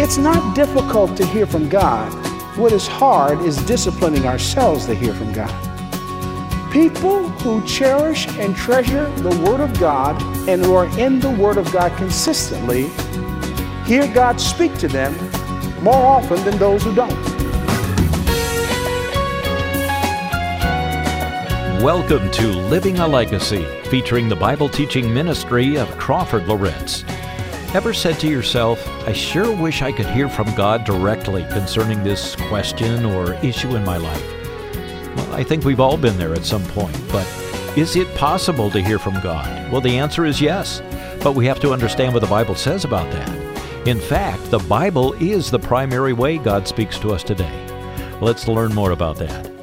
It's not difficult to hear from God. What is hard is disciplining ourselves to hear from God. People who cherish and treasure the Word of God and who are in the Word of God consistently hear God speak to them more often than those who don't. Welcome to Living a Legacy, featuring the Bible teaching ministry of Crawford Loritts. Ever said to yourself, I sure wish I could hear from God directly concerning this question or issue in my life? Well, I think we've all been there at some point, but is it possible to hear from God? Well, the answer is yes, but we have to understand what the Bible says about that. In fact, the Bible is the primary way God speaks to us today. Let's learn more about that.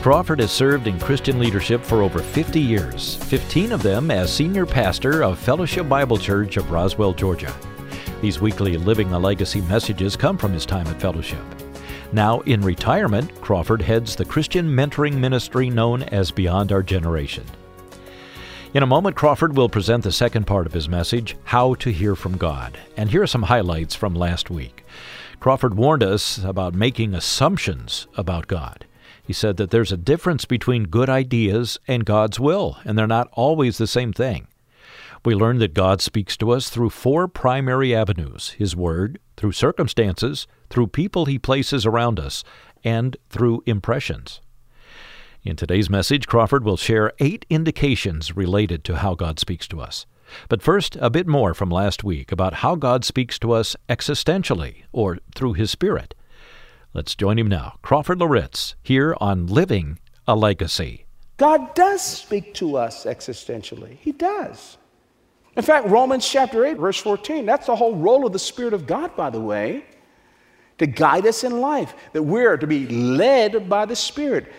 Crawford has served in Christian leadership for over 50 years, 15 of them as senior pastor of Fellowship Bible Church of Roswell, Georgia. These weekly Living a Legacy messages come from his time at Fellowship. Now, in retirement, Crawford heads the Christian mentoring ministry known as Beyond Our Generation. In a moment, Crawford will present the second part of his message, How to Hear from God. And here are some highlights from last week. Crawford warned us about making assumptions about God. He said that there's a difference between good ideas and God's will, and they're not always the same thing. We learn that God speaks to us through four primary avenues His Word, through circumstances, through people He places around us, and through impressions. In today's message, Crawford will share eight indications related to how God speaks to us. But first, a bit more from last week about how God speaks to us existentially, or through His Spirit. Let's join him now, Crawford Loritts, here on Living a Legacy. God does speak to us existentially. He does. In fact, Romans chapter 8, verse 14, that's the whole role of the Spirit of God, by the way, to guide us in life, that we're to be led by the Spirit.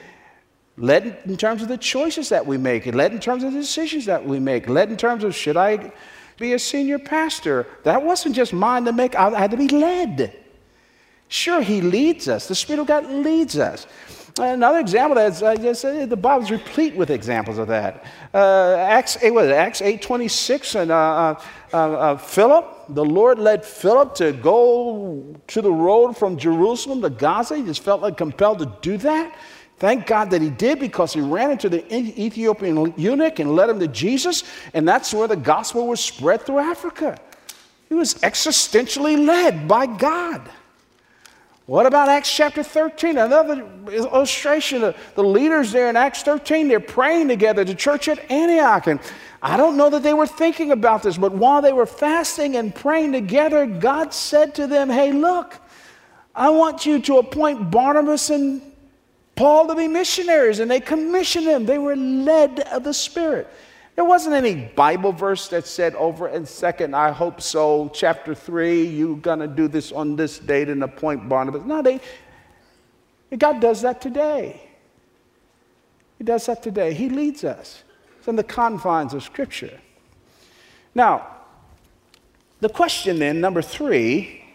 Led in terms of the choices that we make, led in terms of the decisions that we make, led in terms of should I be a senior pastor? That wasn't just mine to make, I had to be led. Sure, He leads us. The Spirit of God leads us. Another example that I just the Bible is replete with examples of that. Uh, Acts eight, it, Acts eight twenty six, and uh, uh, uh, uh, Philip, the Lord led Philip to go to the road from Jerusalem to Gaza. He just felt like compelled to do that. Thank God that he did because he ran into the Ethiopian eunuch and led him to Jesus, and that's where the gospel was spread through Africa. He was existentially led by God. What about Acts chapter 13? Another illustration of the leaders there in Acts 13, they're praying together, the church at Antioch. And I don't know that they were thinking about this, but while they were fasting and praying together, God said to them, Hey, look, I want you to appoint Barnabas and Paul to be missionaries. And they commissioned them, they were led of the Spirit. There wasn't any Bible verse that said over in second, I hope so, chapter three, you're gonna do this on this date and appoint Barnabas. No, they God does that today. He does that today. He leads us. It's in the confines of Scripture. Now, the question then, number three,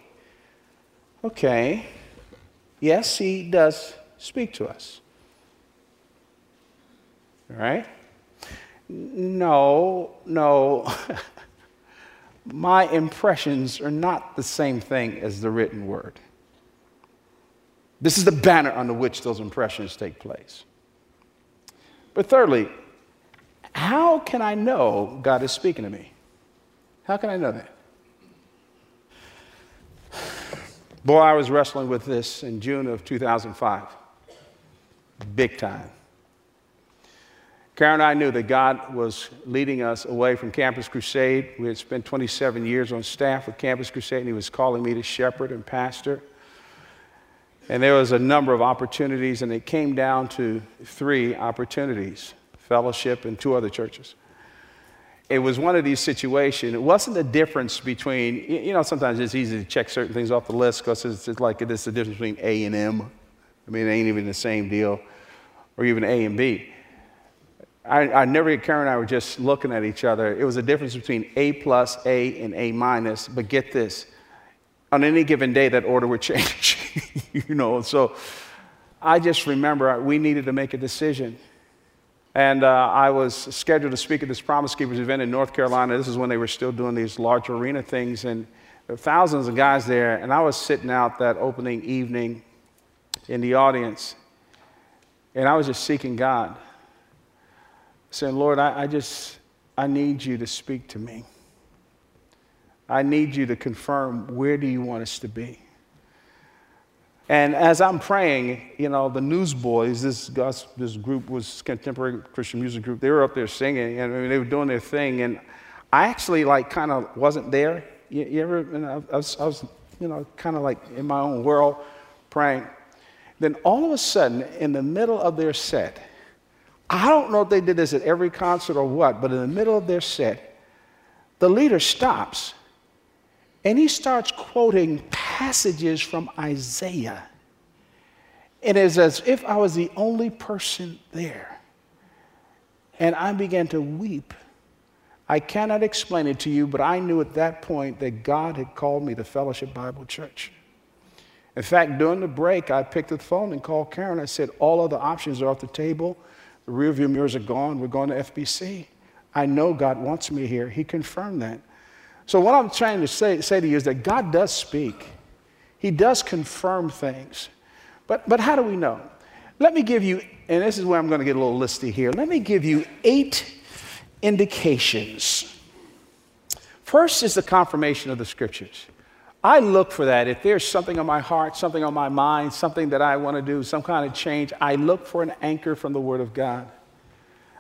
okay, yes, he does speak to us. All right? No, no. My impressions are not the same thing as the written word. This is the banner under which those impressions take place. But thirdly, how can I know God is speaking to me? How can I know that? Boy, I was wrestling with this in June of 2005. Big time. Karen and I knew that God was leading us away from Campus Crusade. We had spent 27 years on staff with Campus Crusade, and He was calling me to shepherd and pastor. And there was a number of opportunities, and it came down to three opportunities fellowship and two other churches. It was one of these situations. It wasn't the difference between, you know, sometimes it's easy to check certain things off the list because it's like it's the difference between A and M. I mean, it ain't even the same deal, or even A and B. I, I never, Karen and I were just looking at each other. It was a difference between A plus, A, and A minus. But get this on any given day, that order would change. you know, so I just remember we needed to make a decision. And uh, I was scheduled to speak at this Promise Keepers event in North Carolina. This is when they were still doing these large arena things. And There were thousands of guys there, and I was sitting out that opening evening in the audience, and I was just seeking God, saying, Lord, I, I just, I need you to speak to me. I need you to confirm where do you want us to be. And as I'm praying, you know, the Newsboys, this, this group was contemporary Christian music group, they were up there singing and I mean, they were doing their thing. And I actually like kind of wasn't there. You, you ever, I, was, I was, you know, kind of like in my own world praying. Then all of a sudden, in the middle of their set, I don't know if they did this at every concert or what, but in the middle of their set, the leader stops and he starts quoting passages from Isaiah. It is as if I was the only person there. And I began to weep. I cannot explain it to you, but I knew at that point that God had called me to Fellowship Bible Church. In fact, during the break, I picked up the phone and called Karen. I said, All other options are off the table. The rearview mirrors are gone. We're going to FBC. I know God wants me here. He confirmed that. So, what I'm trying to say, say to you is that God does speak, He does confirm things. But, but how do we know? Let me give you, and this is where I'm going to get a little listy here. Let me give you eight indications. First is the confirmation of the scriptures. I look for that. If there's something on my heart, something on my mind, something that I want to do, some kind of change, I look for an anchor from the Word of God.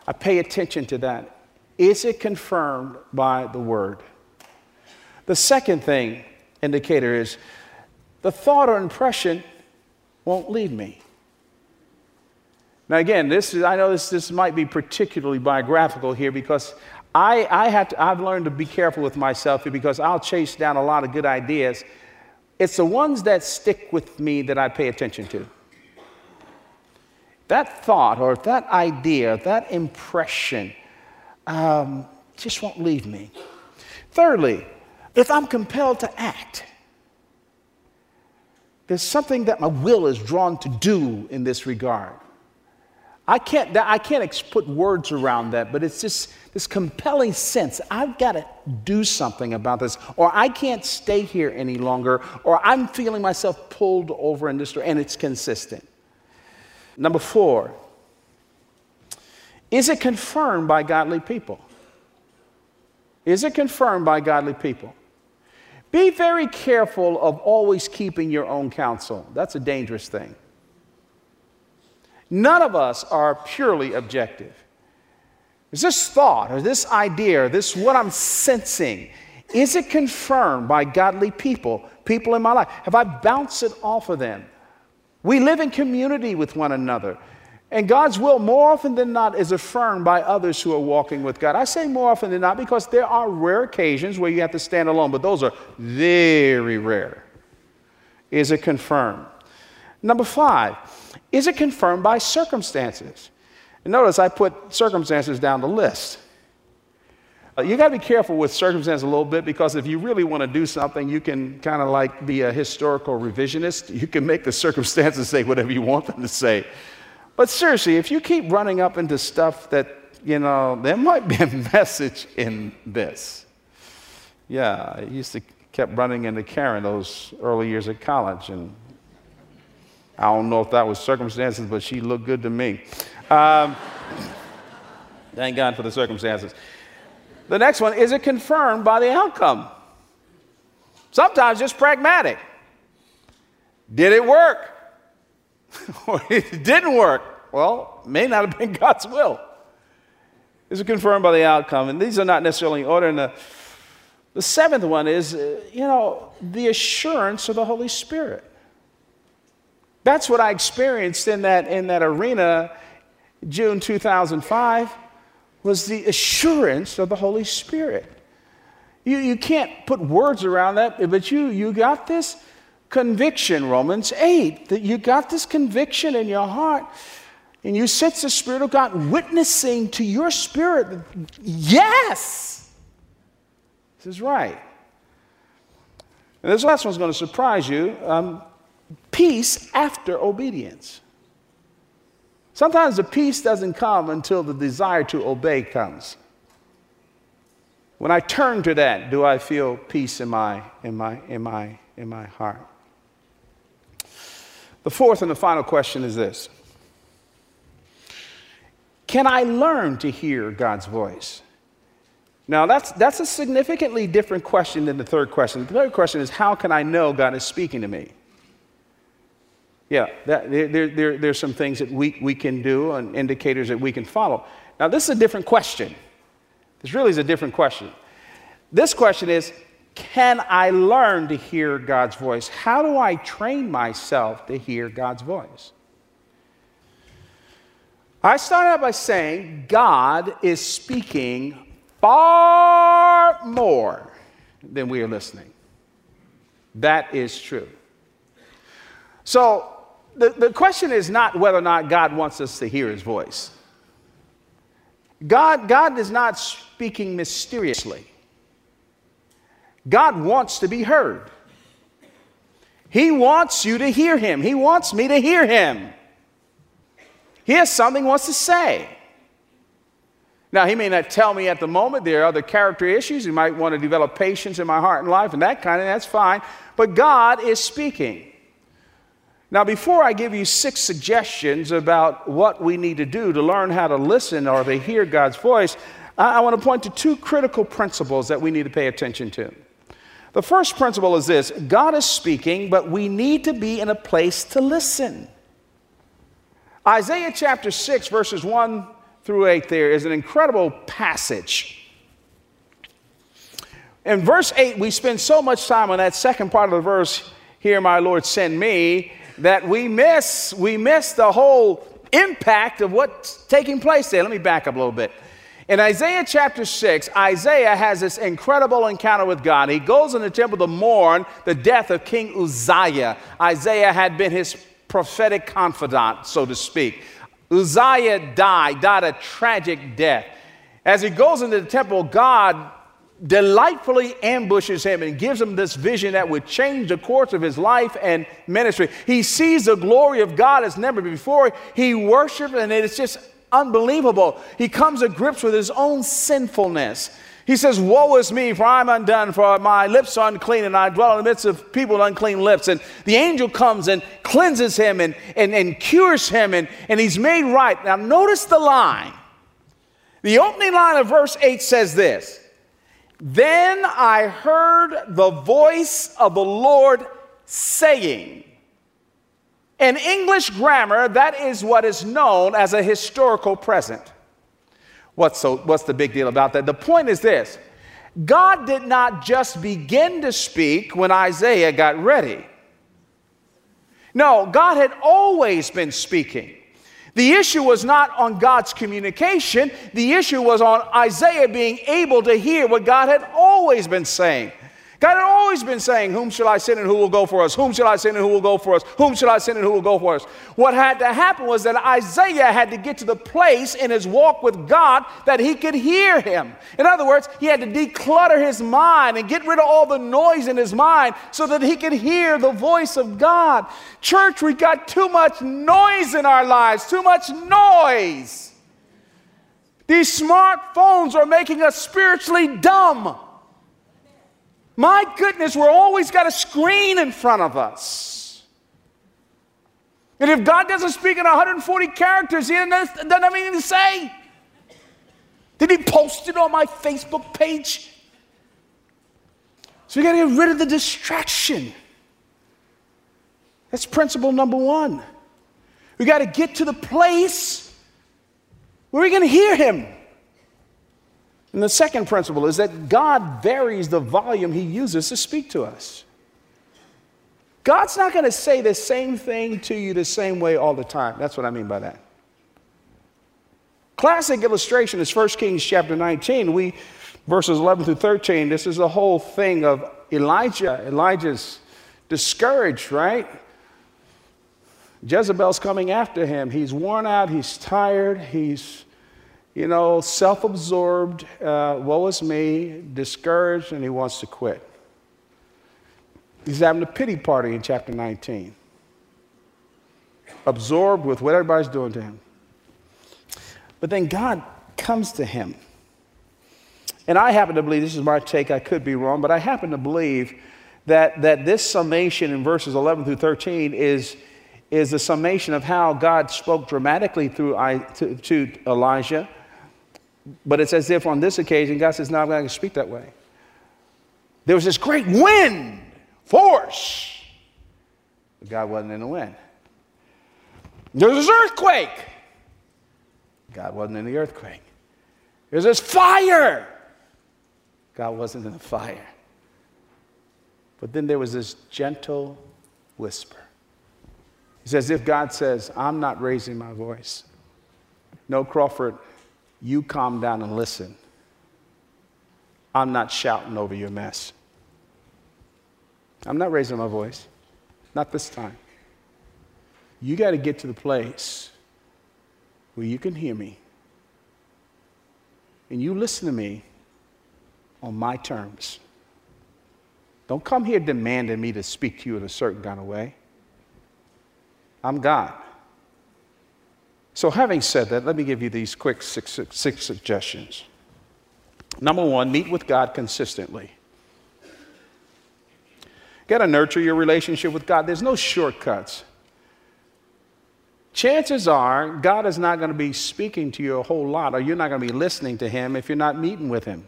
I pay attention to that. Is it confirmed by the Word? The second thing, indicator, is the thought or impression won't leave me. Now, again, this is, I know this, this might be particularly biographical here because I, I have to, I've learned to be careful with myself because I'll chase down a lot of good ideas. It's the ones that stick with me that I pay attention to. That thought or that idea, that impression, um, just won't leave me. Thirdly, if I'm compelled to act, there's something that my will is drawn to do in this regard. I can't, I can't put words around that, but it's just this compelling sense I've got to do something about this, or I can't stay here any longer, or I'm feeling myself pulled over in this, and it's consistent. Number four, is it confirmed by godly people? Is it confirmed by godly people? Be very careful of always keeping your own counsel. That's a dangerous thing. None of us are purely objective. Is this thought or this idea or this what I'm sensing, is it confirmed by godly people, people in my life? Have I bounced it off of them? We live in community with one another. And God's will, more often than not, is affirmed by others who are walking with God. I say more often than not because there are rare occasions where you have to stand alone, but those are very rare. Is it confirmed? Number five, is it confirmed by circumstances? And notice I put circumstances down the list. Uh, you got to be careful with circumstances a little bit because if you really want to do something, you can kind of like be a historical revisionist. You can make the circumstances say whatever you want them to say. But seriously, if you keep running up into stuff that, you know, there might be a message in this. Yeah, I used to kept running into Karen those early years at college, and I don't know if that was circumstances, but she looked good to me. Um, thank God for the circumstances. The next one is it confirmed by the outcome? Sometimes just pragmatic. Did it work? or it didn't work. Well, may not have been God's will. Is confirmed by the outcome, and these are not necessarily in order. And the, the seventh one is, uh, you know, the assurance of the Holy Spirit. That's what I experienced in that, in that arena, June 2005, was the assurance of the Holy Spirit. You, you can't put words around that, but you, you got this conviction, Romans 8, that you got this conviction in your heart and you sense the Spirit of God witnessing to your spirit, yes, this is right. And this last one's going to surprise you um, peace after obedience. Sometimes the peace doesn't come until the desire to obey comes. When I turn to that, do I feel peace in my, in my, in my, in my heart? The fourth and the final question is this Can I learn to hear God's voice? Now, that's, that's a significantly different question than the third question. The third question is How can I know God is speaking to me? Yeah, that, there, there, there's some things that we, we can do and indicators that we can follow. Now, this is a different question. This really is a different question. This question is Can I learn to hear God's voice? How do I train myself to hear God's voice? I start out by saying God is speaking far more than we are listening. That is true. So the, the question is not whether or not God wants us to hear his voice. God, God is not speaking mysteriously. God wants to be heard. He wants you to hear him. He wants me to hear him. He has something he wants to say. Now, he may not tell me at the moment. There are other character issues. He might want to develop patience in my heart and life and that kind of, that's fine. But God is speaking. Now, before I give you six suggestions about what we need to do to learn how to listen or to hear God's voice, I want to point to two critical principles that we need to pay attention to. The first principle is this God is speaking, but we need to be in a place to listen. Isaiah chapter 6, verses 1 through 8 there is an incredible passage. In verse 8, we spend so much time on that second part of the verse, Here, my Lord, send me, that we miss, we miss the whole impact of what's taking place there. Let me back up a little bit. In Isaiah chapter 6, Isaiah has this incredible encounter with God. He goes in the temple to mourn the death of King Uzziah. Isaiah had been his prophetic confidant, so to speak. Uzziah died, died a tragic death. As he goes into the temple, God delightfully ambushes him and gives him this vision that would change the course of his life and ministry. He sees the glory of God as never before. He worships, and it's just unbelievable. He comes to grips with his own sinfulness. He says, Woe is me, for I'm undone, for my lips are unclean, and I dwell in the midst of people with unclean lips. And the angel comes and cleanses him and, and, and cures him, and, and he's made right. Now, notice the line. The opening line of verse 8 says this Then I heard the voice of the Lord saying, in English grammar, that is what is known as a historical present. What's, so, what's the big deal about that? The point is this God did not just begin to speak when Isaiah got ready. No, God had always been speaking. The issue was not on God's communication, the issue was on Isaiah being able to hear what God had always been saying. God had always been saying, Whom shall I send and who will go for us? Whom shall I send and who will go for us? Whom shall I send and who will go for us? What had to happen was that Isaiah had to get to the place in his walk with God that he could hear him. In other words, he had to declutter his mind and get rid of all the noise in his mind so that he could hear the voice of God. Church, we got too much noise in our lives, too much noise. These smartphones are making us spiritually dumb. My goodness, we're always got a screen in front of us. And if God doesn't speak in 140 characters, He doesn't have anything to say. Did He post it on my Facebook page? So we got to get rid of the distraction. That's principle number one. We got to get to the place where we're going to hear Him. And the second principle is that God varies the volume he uses to speak to us. God's not going to say the same thing to you the same way all the time. That's what I mean by that. Classic illustration is 1 Kings chapter 19. We verses 11 through 13. This is the whole thing of Elijah. Elijah's discouraged, right? Jezebel's coming after him. He's worn out, he's tired, he's you know, self absorbed, uh, woe is me, discouraged, and he wants to quit. He's having a pity party in chapter 19, absorbed with what everybody's doing to him. But then God comes to him And I happen to believe, this is my take, I could be wrong, but I happen to believe that, that this summation in verses 11 through 13 is, is the summation of how God spoke dramatically through to, to Elijah. But it's as if on this occasion, God says, No, I'm not going to speak that way. There was this great wind, force. But God wasn't in the wind. There was this earthquake. God wasn't in the earthquake. There's this fire. God wasn't in the fire. But then there was this gentle whisper. It's as if God says, I'm not raising my voice. No, Crawford, you calm down and listen. I'm not shouting over your mess. I'm not raising my voice. Not this time. You got to get to the place where you can hear me and you listen to me on my terms. Don't come here demanding me to speak to you in a certain kind of way. I'm God. So, having said that, let me give you these quick six, suggestions. Number one, meet with God consistently. Got to nurture your relationship with God. There's no shortcuts. Chances are God is not going to be speaking to you a whole lot, or you're not going to be listening to Him if you're not meeting with Him.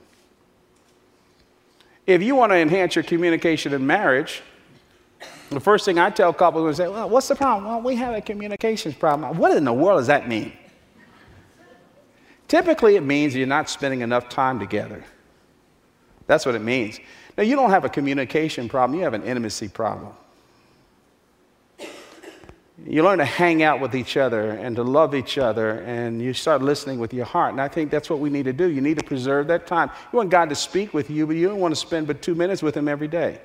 If you want to enhance your communication in marriage, the first thing I tell couples is say, Well, what's the problem? Well, we have a communications problem. What in the world does that mean? Typically, it means you're not spending enough time together. That's what it means. Now, you don't have a communication problem, you have an intimacy problem. You learn to hang out with each other and to love each other, and you start listening with your heart. And I think that's what we need to do. You need to preserve that time. You want God to speak with you, but you don't want to spend but two minutes with Him every day.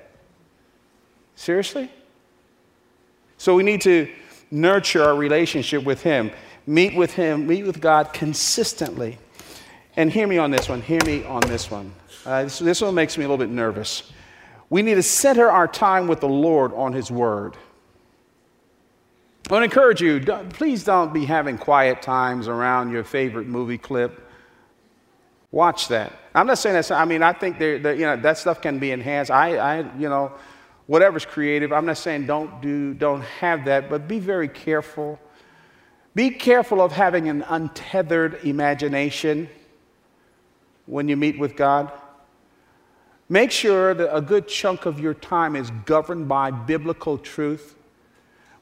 Seriously? So we need to nurture our relationship with Him, meet with Him, meet with God consistently. And hear me on this one, hear me on this one. Uh, this, this one makes me a little bit nervous. We need to center our time with the Lord on His Word. I want to encourage you, don't, please don't be having quiet times around your favorite movie clip. Watch that. I'm not saying that, I mean, I think you know, that stuff can be enhanced. I, I, you know, whatever's creative, I'm not saying don't do, don't have that, but be very careful. Be careful of having an untethered imagination when you meet with God. Make sure that a good chunk of your time is governed by biblical truth.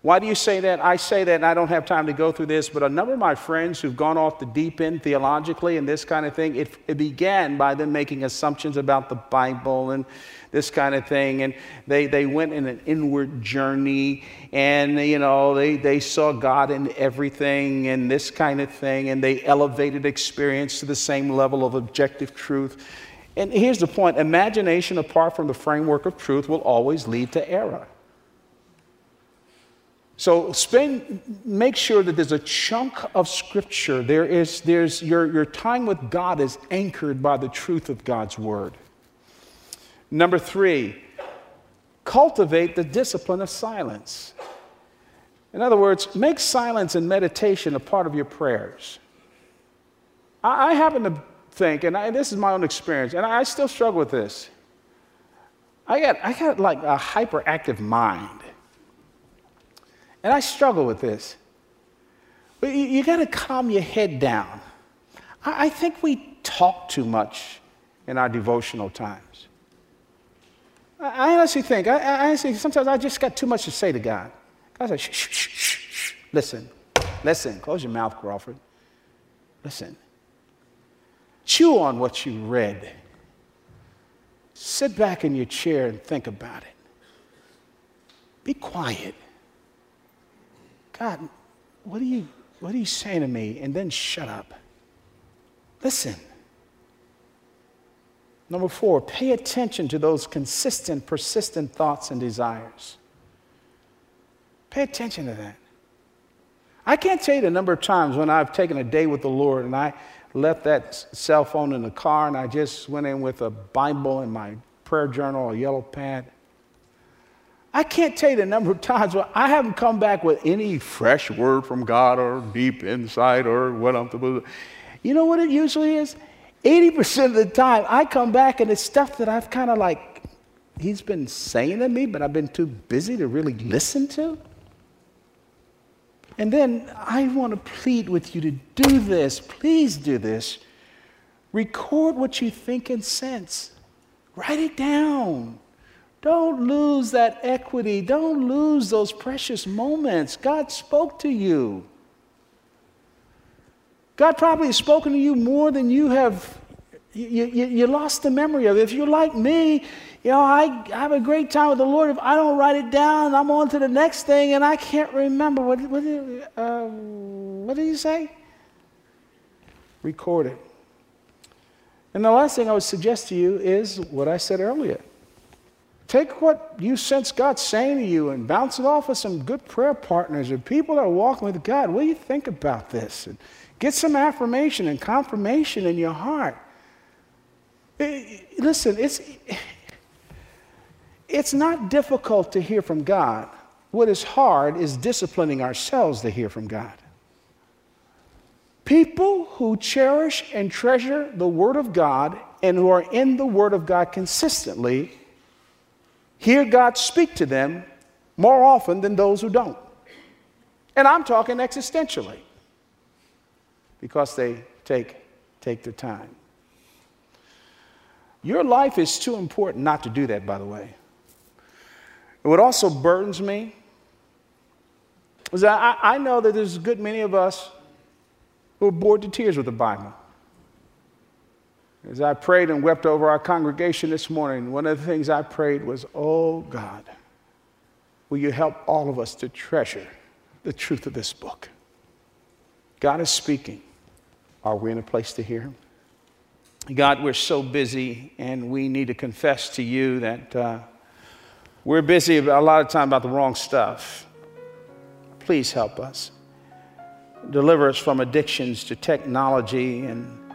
Why do you say that? I say that, and I don't have time to go through this, but a number of my friends who've gone off the deep end theologically and this kind of thing, it, it, began by them making assumptions about the Bible and this kind of thing. And they, they went in an inward journey, and, you know, they, they saw God in everything and this kind of thing, and they elevated experience to the same level of objective truth. And here's the point imagination apart from the framework of truth will always lead to error. So spend, make sure that there's a chunk of scripture. There is, there's your, your time with God is anchored by the truth of God's word. Number three, cultivate the discipline of silence. In other words, make silence and meditation a part of your prayers. I, I happen to think, and I, this is my own experience, and I still struggle with this. I got, I got like a hyperactive mind. And I struggle with this. But you, you got to calm your head down. I, I think we talk too much in our devotional times. I, I honestly think, I, I, honestly, sometimes I just got too much to say to God. God said, shh, shh, shh, shh, shh. Listen, listen. Close your mouth, Crawford. Listen. Chew on what you read. Sit back in your chair and think about it. Be quiet. God, what are you, what are you saying to me? And then shut up. Listen. Number four, pay attention to those consistent, persistent thoughts and desires. Pay attention to that. I can't tell you the number of times when I've taken a day with the Lord and I left that cell phone in the car and I just went in with a Bible and my prayer journal, a yellow pad, I can't tell you the number of times where I haven't come back with any fresh word from God or deep insight or what I'm supposed to. You know what it usually is? 80% of the time, I come back and it's stuff that I've kind of like, he's been saying to me, but I've been too busy to really listen to. And then I want to plead with you to do this. Please do this. Record what you think and sense, write it down. Don't lose that equity. Don't lose those precious moments. God spoke to you. God probably has spoken to you more than you have. You, you, you lost the memory of it. If you're like me, you know, I, I have a great time with the Lord. If I don't write it down, I'm on to the next thing and I can't remember. What, what, did, uh, what did say? Record it. And the last thing I would suggest to you is what I said earlier Take what you sense God saying to you and bounce it off with some good prayer partners or people that are walking with God. What do you think about this? And get some affirmation and confirmation in your heart. Eh, listen, it's, it's not difficult to hear from God. What is hard is disciplining ourselves to hear from God. People who cherish and treasure the Word of God and who are in the Word of God consistently hear God speak to them more often than those who don't. And I'm talking existentially because they take, take the time. Your life is too important not to do that, by the way. What also burdens me is that I, I know that there's a good many of us who are bored to tears with the Bible. As I prayed and wept over our congregation this morning, one of the things I prayed was, Oh God, will you help all of us to treasure the truth of this book? God is speaking. Are we in a place to hear Him? God, we're so busy, and we need to confess to you that uh, we're busy a lot of time about the wrong stuff. Please help us. Deliver us from addictions to technology and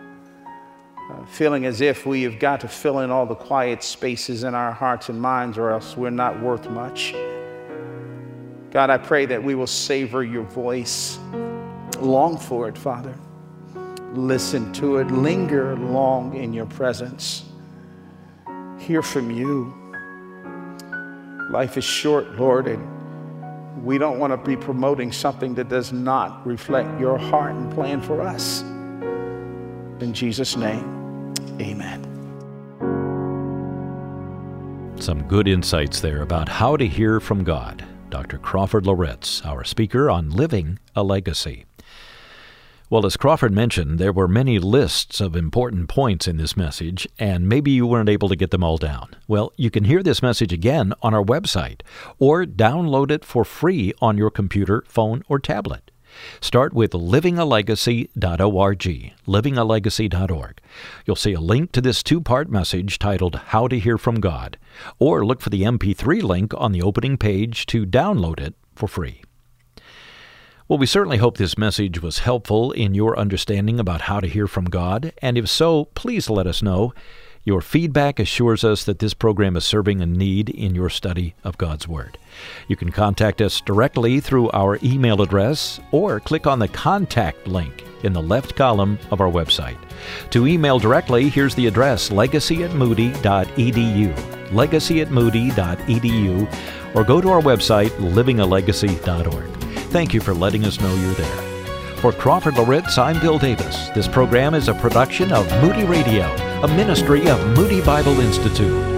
uh, feeling as if we have got to fill in all the quiet spaces in our hearts and minds, or else we're not worth much. God, I pray that we will savor your voice, long for it, Father. Listen to it, linger long in your presence, hear from you. Life is short, Lord, and we don't want to be promoting something that does not reflect your heart and plan for us. In Jesus' name, amen. Some good insights there about how to hear from God. Dr. Crawford Loritts, our speaker on living a legacy. Well, as Crawford mentioned, there were many lists of important points in this message, and maybe you weren't able to get them all down. Well, you can hear this message again on our website or download it for free on your computer, phone, or tablet. Start with livingalegacy.org, livingalegacy.org. You'll see a link to this two part message titled How to Hear from God, or look for the MP3 link on the opening page to download it for free. Well, we certainly hope this message was helpful in your understanding about how to hear from God, and if so, please let us know. Your feedback assures us that this program is serving a need in your study of God's Word. You can contact us directly through our email address or click on the contact link in the left column of our website. To email directly, here's the address legacy at moody.edu. Legacy at moody.edu, or go to our website livingalegacy.org. Thank you for letting us know you're there. For Crawford Loritts, I'm Bill Davis. This program is a production of Moody Radio a ministry of Moody Bible Institute.